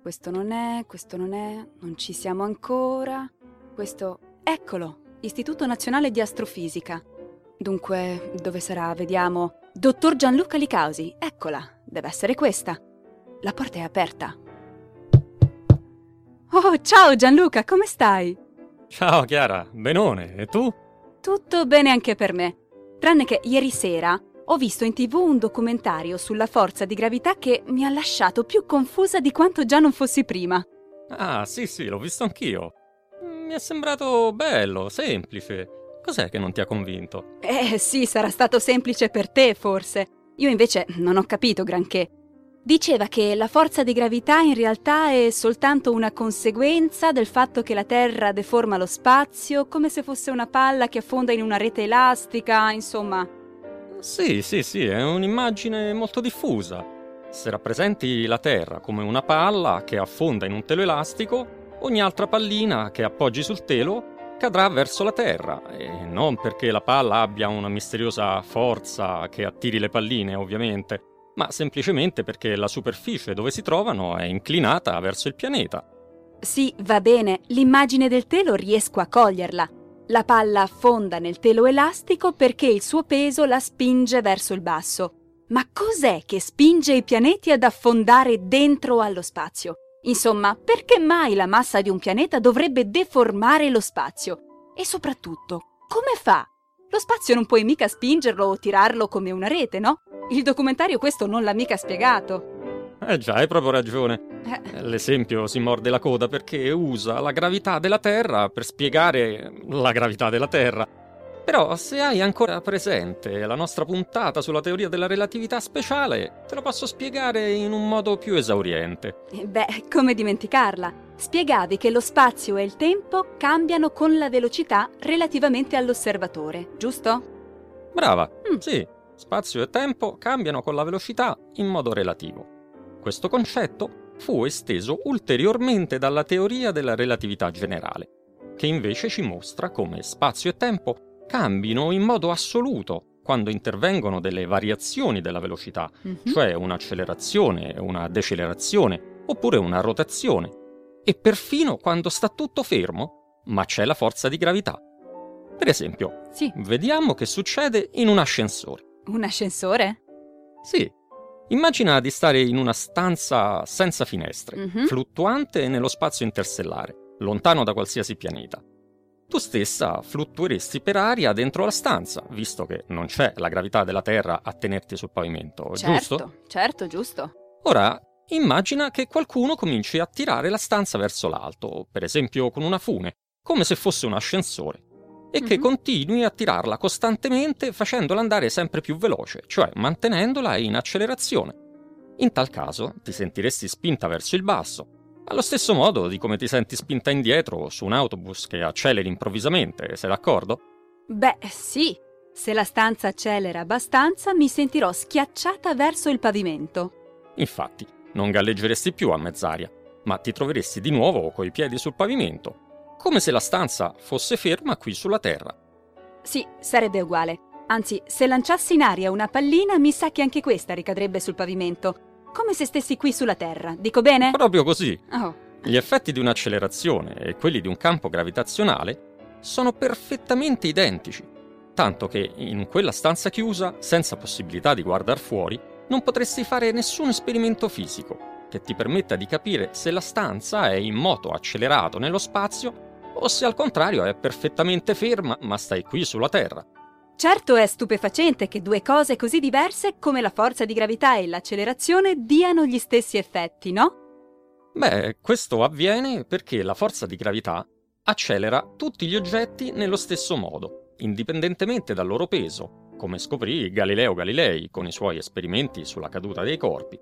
Questo non è, questo non è, non ci siamo ancora. Questo, eccolo, Istituto Nazionale di Astrofisica. Dunque, dove sarà? Vediamo. Dottor Gianluca Licausi, eccola, deve essere questa. La porta è aperta. Oh, ciao Gianluca, come stai? Ciao Chiara, benone, e tu? Tutto bene anche per me. Tranne che ieri sera ho visto in tv un documentario sulla forza di gravità che mi ha lasciato più confusa di quanto già non fossi prima. Ah, sì, sì, l'ho visto anch'io. Mi è sembrato bello, semplice. Cos'è che non ti ha convinto? Eh sì, sarà stato semplice per te, forse. Io invece non ho capito granché. Diceva che la forza di gravità in realtà è soltanto una conseguenza del fatto che la Terra deforma lo spazio, come se fosse una palla che affonda in una rete elastica, insomma. Sì, sì, sì, è un'immagine molto diffusa. Se rappresenti la Terra come una palla che affonda in un telo elastico, ogni altra pallina che appoggi sul telo cadrà verso la Terra, e non perché la palla abbia una misteriosa forza che attiri le palline, ovviamente, ma semplicemente perché la superficie dove si trovano è inclinata verso il pianeta. Sì, va bene, l'immagine del telo riesco a coglierla. La palla affonda nel telo elastico perché il suo peso la spinge verso il basso. Ma cos'è che spinge i pianeti ad affondare dentro allo spazio? Insomma, perché mai la massa di un pianeta dovrebbe deformare lo spazio? E soprattutto, come fa? Lo spazio non puoi mica spingerlo o tirarlo come una rete, no? Il documentario questo non l'ha mica spiegato. Eh già, hai proprio ragione. Eh. L'esempio si morde la coda perché usa la gravità della Terra per spiegare la gravità della Terra. Però se hai ancora presente la nostra puntata sulla teoria della relatività speciale, te lo posso spiegare in un modo più esauriente. Eh, beh, come dimenticarla? Spiegavi che lo spazio e il tempo cambiano con la velocità relativamente all'osservatore, giusto? Brava, mm. sì. Spazio e tempo cambiano con la velocità in modo relativo. Questo concetto fu esteso ulteriormente dalla teoria della relatività generale, che invece ci mostra come spazio e tempo cambino in modo assoluto quando intervengono delle variazioni della velocità, mm-hmm. cioè un'accelerazione, una decelerazione oppure una rotazione, e perfino quando sta tutto fermo, ma c'è la forza di gravità. Per esempio, sì. vediamo che succede in un ascensore. Un ascensore? Sì, Immagina di stare in una stanza senza finestre, mm-hmm. fluttuante nello spazio interstellare, lontano da qualsiasi pianeta. Tu stessa fluttueresti per aria dentro la stanza, visto che non c'è la gravità della Terra a tenerti sul pavimento, certo, giusto? Certo, giusto. Ora, immagina che qualcuno cominci a tirare la stanza verso l'alto, per esempio con una fune, come se fosse un ascensore e che mm-hmm. continui a tirarla costantemente facendola andare sempre più veloce, cioè mantenendola in accelerazione. In tal caso ti sentiresti spinta verso il basso, allo stesso modo di come ti senti spinta indietro su un autobus che acceleri improvvisamente, sei d'accordo? Beh, sì. Se la stanza accelera abbastanza, mi sentirò schiacciata verso il pavimento. Infatti, non galleggeresti più a mezz'aria, ma ti troveresti di nuovo coi piedi sul pavimento, come se la stanza fosse ferma qui sulla Terra. Sì, sarebbe uguale. Anzi, se lanciassi in aria una pallina, mi sa che anche questa ricadrebbe sul pavimento. Come se stessi qui sulla Terra, dico bene? Proprio così. Oh. Gli effetti di un'accelerazione e quelli di un campo gravitazionale sono perfettamente identici, tanto che in quella stanza chiusa, senza possibilità di guardare fuori, non potresti fare nessun esperimento fisico, che ti permetta di capire se la stanza è in moto accelerato nello spazio o se al contrario è perfettamente ferma ma stai qui sulla Terra. Certo è stupefacente che due cose così diverse come la forza di gravità e l'accelerazione diano gli stessi effetti, no? Beh, questo avviene perché la forza di gravità accelera tutti gli oggetti nello stesso modo, indipendentemente dal loro peso, come scoprì Galileo Galilei con i suoi esperimenti sulla caduta dei corpi.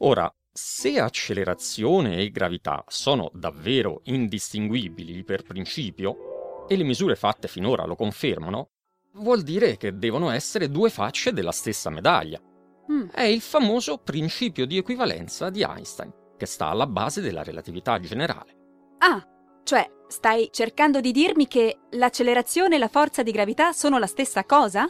Ora, se accelerazione e gravità sono davvero indistinguibili per principio, e le misure fatte finora lo confermano, vuol dire che devono essere due facce della stessa medaglia. Mm. È il famoso principio di equivalenza di Einstein, che sta alla base della relatività generale. Ah, cioè stai cercando di dirmi che l'accelerazione e la forza di gravità sono la stessa cosa?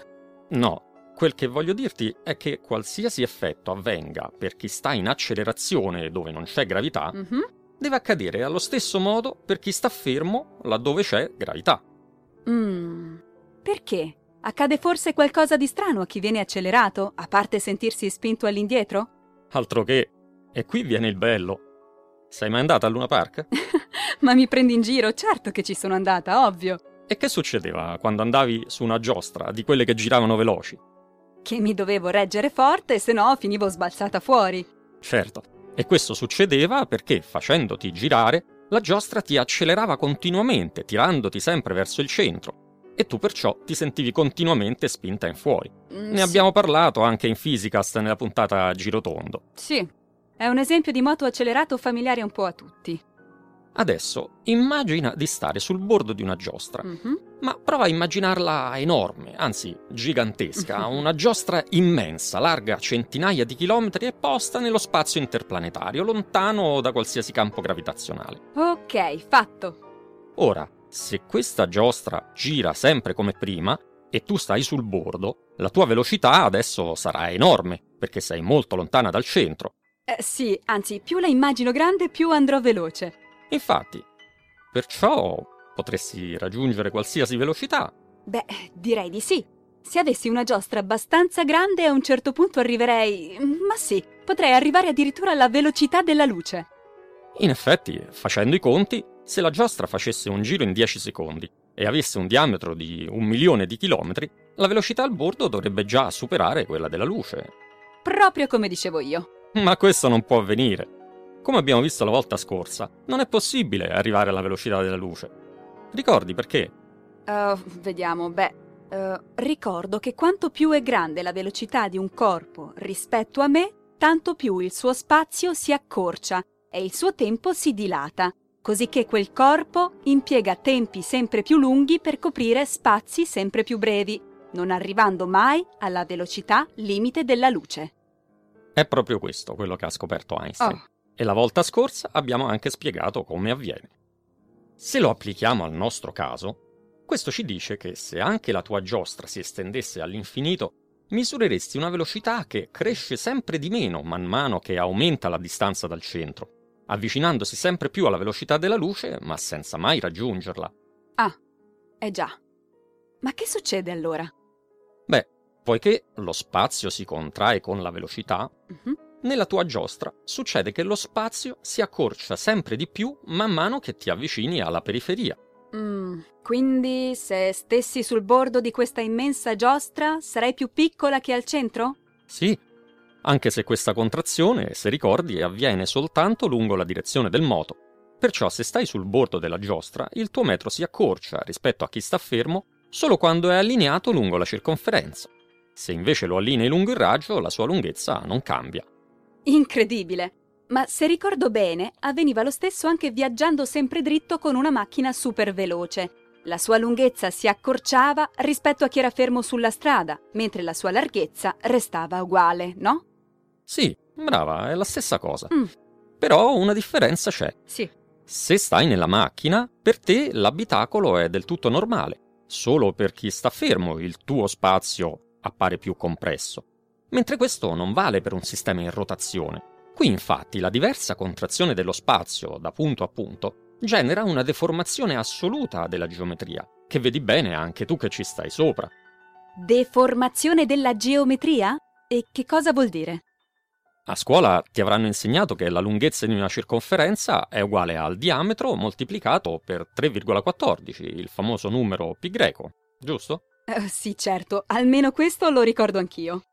No, quel che voglio dirti è che qualsiasi effetto avvenga per chi sta in accelerazione dove non c'è gravità, mm-hmm. deve accadere allo stesso modo per chi sta fermo laddove c'è gravità. Mmm. Perché? Accade forse qualcosa di strano a chi viene accelerato, a parte sentirsi spinto all'indietro? Altro che. E qui viene il bello. Sei mai andata a Luna Park? Ma mi prendi in giro? Certo che ci sono andata, ovvio. E che succedeva quando andavi su una giostra di quelle che giravano veloci? Che mi dovevo reggere forte, se no finivo sbalzata fuori. Certo. E questo succedeva perché, facendoti girare, la giostra ti accelerava continuamente, tirandoti sempre verso il centro e tu perciò ti sentivi continuamente spinta in fuori. Mm, ne sì. abbiamo parlato anche in Physicast nella puntata Girotondo. Sì, è un esempio di moto accelerato familiare un po' a tutti. Adesso immagina di stare sul bordo di una giostra, mm-hmm. ma prova a immaginarla enorme, anzi gigantesca, mm-hmm. una giostra immensa, larga centinaia di chilometri e posta nello spazio interplanetario, lontano da qualsiasi campo gravitazionale. Ok, fatto. Ora, se questa giostra gira sempre come prima e tu stai sul bordo, la tua velocità adesso sarà enorme, perché sei molto lontana dal centro. Eh, sì, anzi, più la immagino grande, più andrò veloce. Infatti, perciò potresti raggiungere qualsiasi velocità. Beh, direi di sì. Se avessi una giostra abbastanza grande, a un certo punto arriverei... Ma sì, potrei arrivare addirittura alla velocità della luce. In effetti, facendo i conti, se la giostra facesse un giro in 10 secondi e avesse un diametro di un milione di chilometri, la velocità al bordo dovrebbe già superare quella della luce. Proprio come dicevo io. Ma questo non può avvenire. Come abbiamo visto la volta scorsa, non è possibile arrivare alla velocità della luce. Ricordi perché? Uh, vediamo, beh, uh, ricordo che quanto più è grande la velocità di un corpo rispetto a me, tanto più il suo spazio si accorcia e il suo tempo si dilata così che quel corpo impiega tempi sempre più lunghi per coprire spazi sempre più brevi, non arrivando mai alla velocità limite della luce. È proprio questo quello che ha scoperto Einstein. Oh. E la volta scorsa abbiamo anche spiegato come avviene. Se lo applichiamo al nostro caso, questo ci dice che se anche la tua giostra si estendesse all'infinito, misureresti una velocità che cresce sempre di meno man mano che aumenta la distanza dal centro avvicinandosi sempre più alla velocità della luce, ma senza mai raggiungerla. Ah, eh già. Ma che succede allora? Beh, poiché lo spazio si contrae con la velocità, uh-huh. Nella tua giostra succede che lo spazio si accorcia sempre di più man mano che ti avvicini alla periferia. Mm, quindi se stessi sul bordo di questa immensa giostra sarei più piccola che al centro? Sì, anche se questa contrazione, se ricordi, avviene soltanto lungo la direzione del moto. Perciò se stai sul bordo della giostra, il tuo metro si accorcia rispetto a chi sta fermo solo quando è allineato lungo la circonferenza. Se invece lo allinei lungo il raggio, la sua lunghezza non cambia. Incredibile! Ma se ricordo bene, avveniva lo stesso anche viaggiando sempre dritto con una macchina super veloce. La sua lunghezza si accorciava rispetto a chi era fermo sulla strada, mentre la sua larghezza restava uguale, no? Sì, brava, è la stessa cosa. Mm. Però una differenza c'è. Sì. Se stai nella macchina, per te l'abitacolo è del tutto normale. Solo per chi sta fermo il tuo spazio appare più compresso. Mentre questo non vale per un sistema in rotazione. Qui infatti la diversa contrazione dello spazio da punto a punto genera una deformazione assoluta della geometria, che vedi bene anche tu che ci stai sopra. Deformazione della geometria? E che cosa vuol dire? A scuola ti avranno insegnato che la lunghezza di una circonferenza è uguale al diametro moltiplicato per 3,14, il famoso numero pi greco, giusto? Uh, sì, certo, almeno questo lo ricordo anch'io.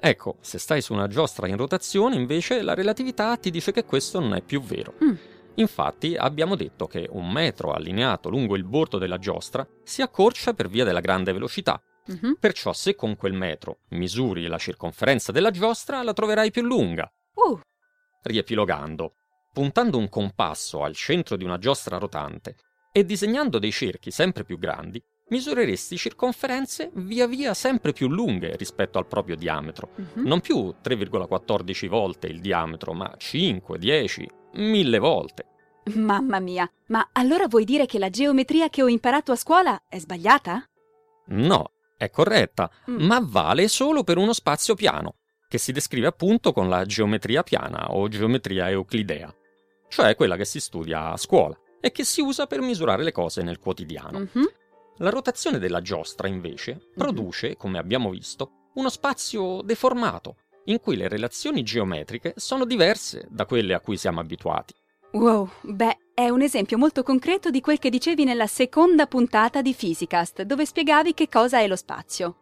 Ecco, se stai su una giostra in rotazione, invece, la relatività ti dice che questo non è più vero. Mm. Infatti, abbiamo detto che un metro allineato lungo il bordo della giostra si accorcia per via della grande velocità. Mhm. Perciò, se con quel metro misuri la circonferenza della giostra, la troverai più lunga. Uh, Riepilogando, puntando un compasso al centro di una giostra rotante e disegnando dei cerchi sempre più grandi, misureresti circonferenze via via sempre più lunghe rispetto al proprio diametro. mhm. Non più 3,14 volte il diametro, ma 5, 10, 1000 volte. Mamma mia, ma allora vuoi dire che la geometria che ho imparato a scuola è sbagliata? No, è corretta, Mm. ma vale solo per uno spazio piano, che si descrive appunto con la geometria piana o geometria euclidea, cioè quella che si studia a scuola e che si usa per misurare le cose nel quotidiano. Mhm. La rotazione della giostra, invece, produce, come abbiamo visto, uno spazio deformato, in cui le relazioni geometriche sono diverse da quelle a cui siamo abituati. Wow, beh, è un esempio molto concreto di quel che dicevi nella seconda puntata di Physicast, dove spiegavi che cosa è lo spazio.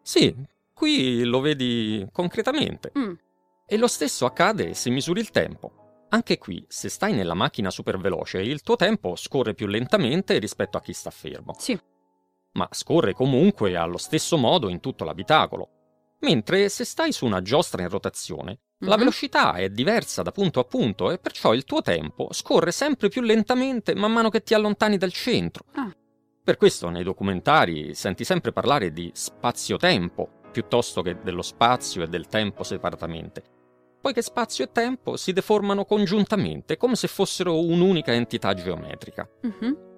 Sì, qui lo vedi concretamente. Mm. E lo stesso accade se misuri il tempo. Anche qui, se stai nella macchina superveloce, il tuo tempo scorre più lentamente rispetto a chi sta fermo. Sì. ma scorre comunque allo stesso modo in tutto l'abitacolo. Mentre se stai su una giostra in rotazione, la Mhm. velocità è diversa da punto a punto e perciò il tuo tempo scorre sempre più lentamente man mano che ti allontani dal centro. Ah. Per questo nei documentari senti sempre parlare di spazio-tempo piuttosto che dello spazio e del tempo separatamente, poiché spazio e tempo si deformano congiuntamente come se fossero un'unica entità geometrica. Mhm.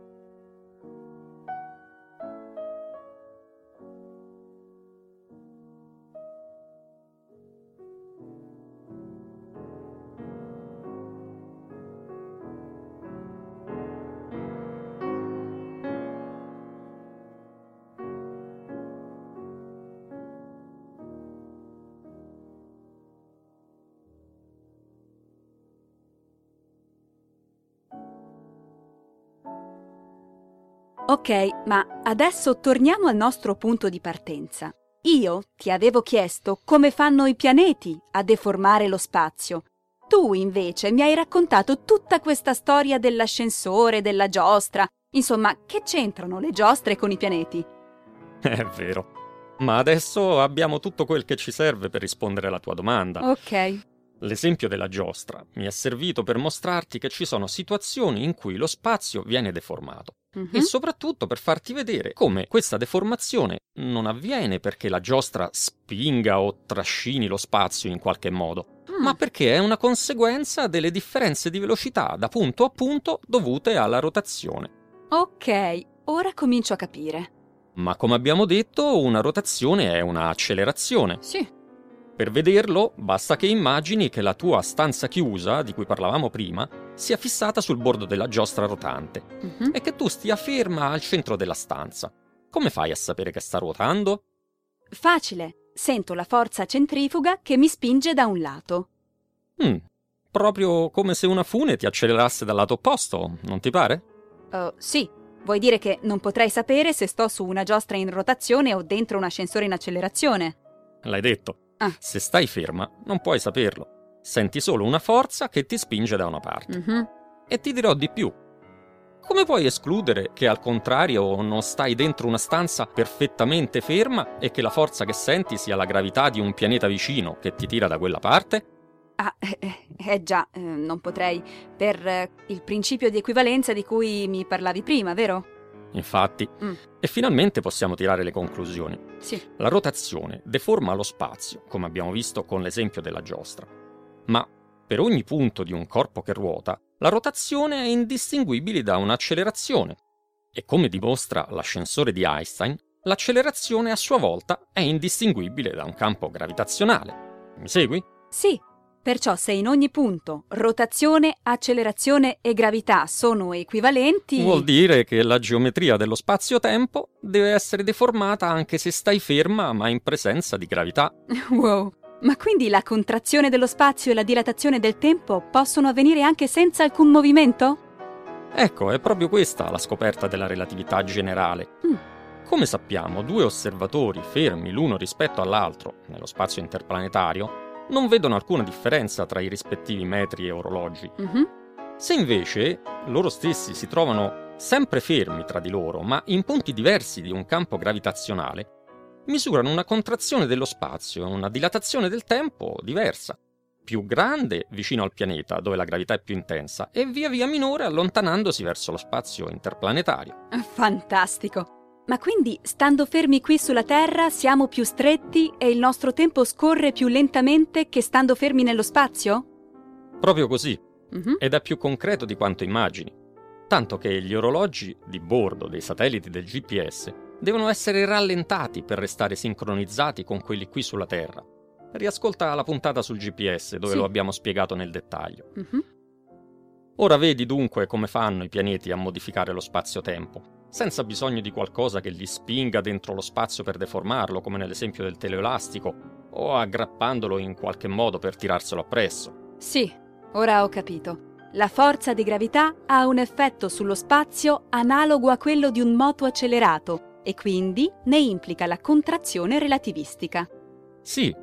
Ok, ma adesso torniamo al nostro punto di partenza. Io ti avevo chiesto come fanno i pianeti a deformare lo spazio. Tu invece mi hai raccontato tutta questa storia dell'ascensore, della giostra. Insomma, che c'entrano le giostre con i pianeti? È vero. Ma adesso abbiamo tutto quel che ci serve per rispondere alla tua domanda. Ok. L'esempio della giostra mi è servito per mostrarti che ci sono situazioni in cui lo spazio viene deformato Mhm. e soprattutto per farti vedere come questa deformazione non avviene perché la giostra spinga o trascini lo spazio in qualche modo, Mm. ma perché è una conseguenza delle differenze di velocità da punto a punto dovute alla rotazione. Ok, ora comincio a capire. Ma come abbiamo detto, una rotazione è un'accelerazione. Sì. Per vederlo, basta che immagini che la tua stanza chiusa, di cui parlavamo prima, sia fissata sul bordo della giostra rotante Mhm. e che tu stia ferma al centro della stanza. Come fai a sapere che sta ruotando? Facile. Sento la forza centrifuga che mi spinge da un lato. Hmm, proprio come se una fune ti accelerasse dal lato opposto, non ti pare? Oh, sì. Vuoi dire che non potrei sapere se sto su una giostra in rotazione o dentro un ascensore in accelerazione? L'hai detto. Ah. Se stai ferma, non puoi saperlo. Senti solo una forza che ti spinge da una parte. Mhm. E ti dirò di più. Come puoi escludere che al contrario non stai dentro una stanza perfettamente ferma e che la forza che senti sia la gravità di un pianeta vicino che ti tira da quella parte? Ah, eh, eh, eh già, eh, non potrei. Per eh, il principio di equivalenza di cui mi parlavi prima, vero? Infatti. Mm. E finalmente possiamo tirare le conclusioni. Sì. La rotazione deforma lo spazio, come abbiamo visto con l'esempio della giostra. Ma per ogni punto di un corpo che ruota, la rotazione è indistinguibile da un'accelerazione. E come dimostra l'ascensore di Einstein, l'accelerazione a sua volta è indistinguibile da un campo gravitazionale. Mi segui? Sì. Perciò se in ogni punto rotazione, accelerazione e gravità sono equivalenti... Vuol dire che la geometria dello spazio-tempo deve essere deformata anche se stai ferma ma in presenza di gravità. Wow, Ma quindi la contrazione dello spazio e la dilatazione del tempo possono avvenire anche senza alcun movimento? Ecco, è proprio questa la scoperta della relatività generale. Mm. Come sappiamo, due osservatori fermi l'uno rispetto all'altro nello spazio interplanetario non vedono alcuna differenza tra i rispettivi metri e orologi. Mhm. Se invece loro stessi si trovano sempre fermi tra di loro, ma in punti diversi di un campo gravitazionale, misurano una contrazione dello spazio e una dilatazione del tempo diversa, più grande vicino al pianeta, dove la gravità è più intensa, e via via minore allontanandosi verso lo spazio interplanetario. Fantastico! Ma quindi, stando fermi qui sulla Terra, siamo più stretti e il nostro tempo scorre più lentamente che stando fermi nello spazio? Proprio così, Mhm. ed è più concreto di quanto immagini. Tanto che gli orologi di bordo dei satelliti del GPS devono essere rallentati per restare sincronizzati con quelli qui sulla Terra. Riascolta la puntata sul GPS dove Sì. lo abbiamo spiegato nel dettaglio. Mhm. Ora vedi dunque come fanno i pianeti a modificare lo spazio-tempo, senza bisogno di qualcosa che li spinga dentro lo spazio per deformarlo, come nell'esempio del teleelastico, o aggrappandolo in qualche modo per tirarselo appresso. Sì, ora ho capito. La forza di gravità ha un effetto sullo spazio analogo a quello di un moto accelerato e quindi ne implica la contrazione relativistica. Sì.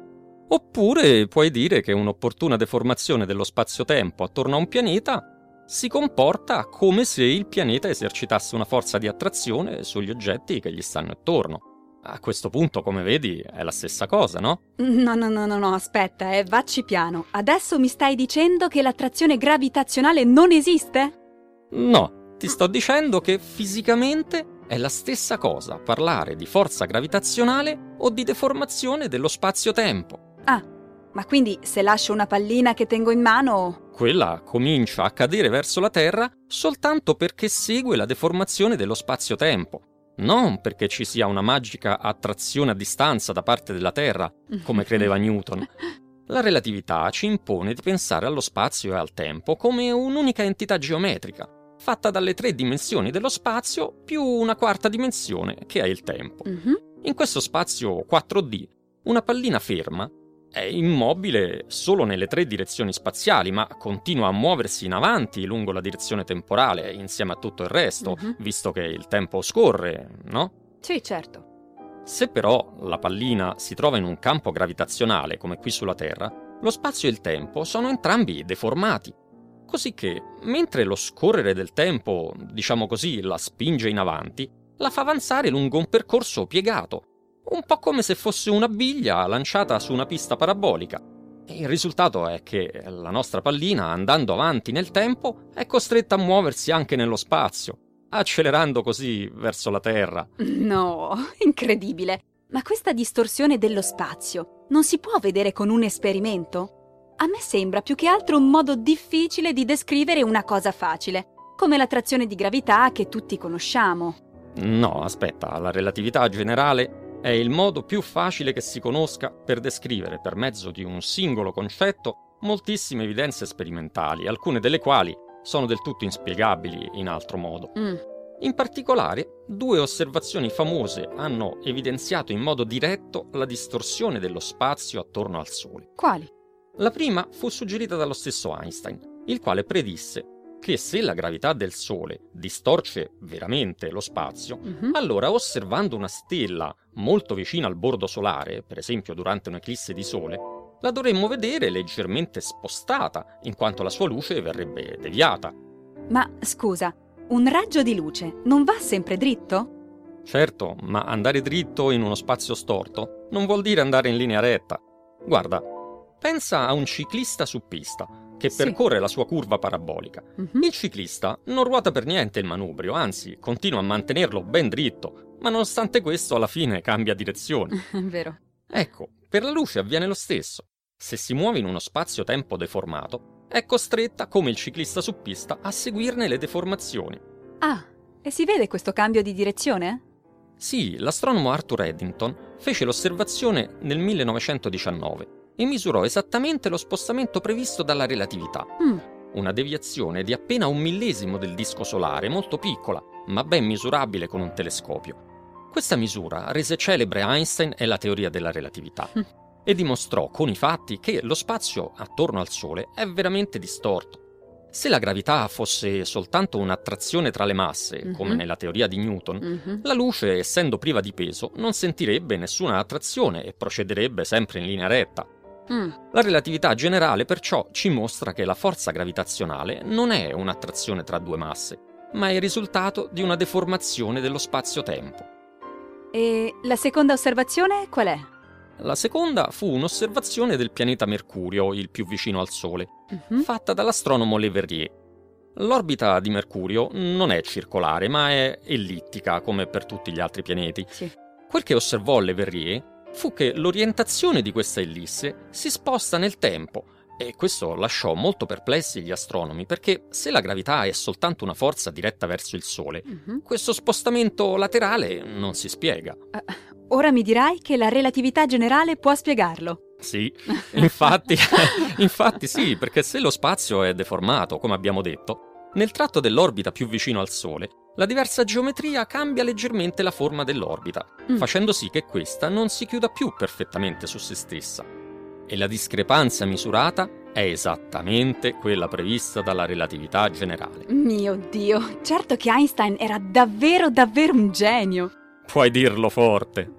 Oppure puoi dire che un'opportuna deformazione dello spazio-tempo attorno a un pianeta si comporta come se il pianeta esercitasse una forza di attrazione sugli oggetti che gli stanno attorno. A questo punto, come vedi, è la stessa cosa, no? No, no, no, no, no, aspetta, eh, vacci piano. Adesso mi stai dicendo che l'attrazione gravitazionale non esiste? No, ti sto dicendo che fisicamente è la stessa cosa parlare di forza gravitazionale o di deformazione dello spazio-tempo. Ah, ma quindi se lascio una pallina che tengo in mano... Quella comincia a cadere verso la Terra soltanto perché segue la deformazione dello spazio-tempo, non perché ci sia una magica attrazione a distanza da parte della Terra, come credeva Newton. La relatività ci impone di pensare allo spazio e al tempo come un'unica entità geometrica, fatta dalle tre dimensioni dello spazio più una quarta dimensione che è il tempo. Mhm. In questo spazio 4D, una pallina ferma è immobile solo nelle tre direzioni spaziali, ma continua a muoversi in avanti lungo la direzione temporale insieme a tutto il resto, Mhm. visto che il tempo scorre, no? Sì, certo. Se però la pallina si trova in un campo gravitazionale come qui sulla Terra, lo spazio e il tempo sono entrambi deformati. Così che, mentre lo scorrere del tempo, diciamo così, la spinge in avanti, la fa avanzare lungo un percorso piegato, un po' come se fosse una biglia lanciata su una pista parabolica. E il risultato è che la nostra pallina, andando avanti nel tempo, è costretta a muoversi anche nello spazio, accelerando così verso la Terra. No, incredibile. Ma questa distorsione dello spazio non si può vedere con un esperimento? A me sembra più che altro un modo difficile di descrivere una cosa facile, come l'attrazione di gravità che tutti conosciamo. No, aspetta, la relatività generale è il modo più facile che si conosca per descrivere per mezzo di un singolo concetto moltissime evidenze sperimentali, alcune delle quali sono del tutto inspiegabili in altro modo. Mm. In particolare, due osservazioni famose hanno evidenziato in modo diretto la distorsione dello spazio attorno al Sole. Quali? La prima fu suggerita dallo stesso Einstein, il quale predisse che se la gravità del Sole distorce veramente lo spazio, Mhm. allora osservando una stella molto vicina al bordo solare, per esempio durante un'eclisse di Sole, la dovremmo vedere leggermente spostata, in quanto la sua luce verrebbe deviata. Ma scusa, un raggio di luce non va sempre dritto? Certo, ma andare dritto in uno spazio storto non vuol dire andare in linea retta. Guarda, pensa a un ciclista su pista che Sì. percorre la sua curva parabolica. Mhm. Il ciclista non ruota per niente il manubrio, anzi continua a mantenerlo ben dritto, ma nonostante questo alla fine cambia direzione. Vero. Ecco, per la luce avviene lo stesso. Se si muove in uno spazio-tempo deformato, è costretta, come il ciclista su pista, a seguirne le deformazioni. Ah, e si vede questo cambio di direzione? Sì, l'astronomo Arthur Eddington fece l'osservazione nel 1919 e misurò esattamente lo spostamento previsto dalla relatività, Mm. una deviazione di appena un millesimo del disco solare, molto piccola, ma ben misurabile con un telescopio. Questa misura rese celebre Einstein e la teoria della relatività. Mm. e dimostrò con i fatti che lo spazio attorno al Sole è veramente distorto. Se la gravità fosse soltanto un'attrazione tra le masse, mm-hmm. come nella teoria di Newton, mm-hmm. la luce, essendo priva di peso, non sentirebbe nessuna attrazione e procederebbe sempre in linea retta. Mm. La relatività generale perciò ci mostra che la forza gravitazionale non è un'attrazione tra due masse, ma è il risultato di una deformazione dello spazio-tempo. E la seconda osservazione qual è? La seconda fu un'osservazione del pianeta Mercurio, il più vicino al Sole, uh-huh. fatta dall'astronomo Le Verrier. L'orbita di Mercurio non è circolare, ma è ellittica, come per tutti gli altri pianeti. Sì. Quel che osservò Le Verrier fu che l'orientazione di questa ellisse si sposta nel tempo e questo lasciò molto perplessi gli astronomi perché se la gravità è soltanto una forza diretta verso il Sole, uh-huh. questo spostamento laterale non si spiega. Uh, Ora mi dirai che la relatività generale può spiegarlo. Sì, infatti, infatti sì, perché se lo spazio è deformato, come abbiamo detto, nel tratto dell'orbita più vicino al Sole, la diversa geometria cambia leggermente la forma dell'orbita, mm. facendo sì che questa non si chiuda più perfettamente su se stessa. E la discrepanza misurata è esattamente quella prevista dalla relatività generale. Mio Dio, certo che Einstein era davvero davvero un genio. Puoi dirlo forte.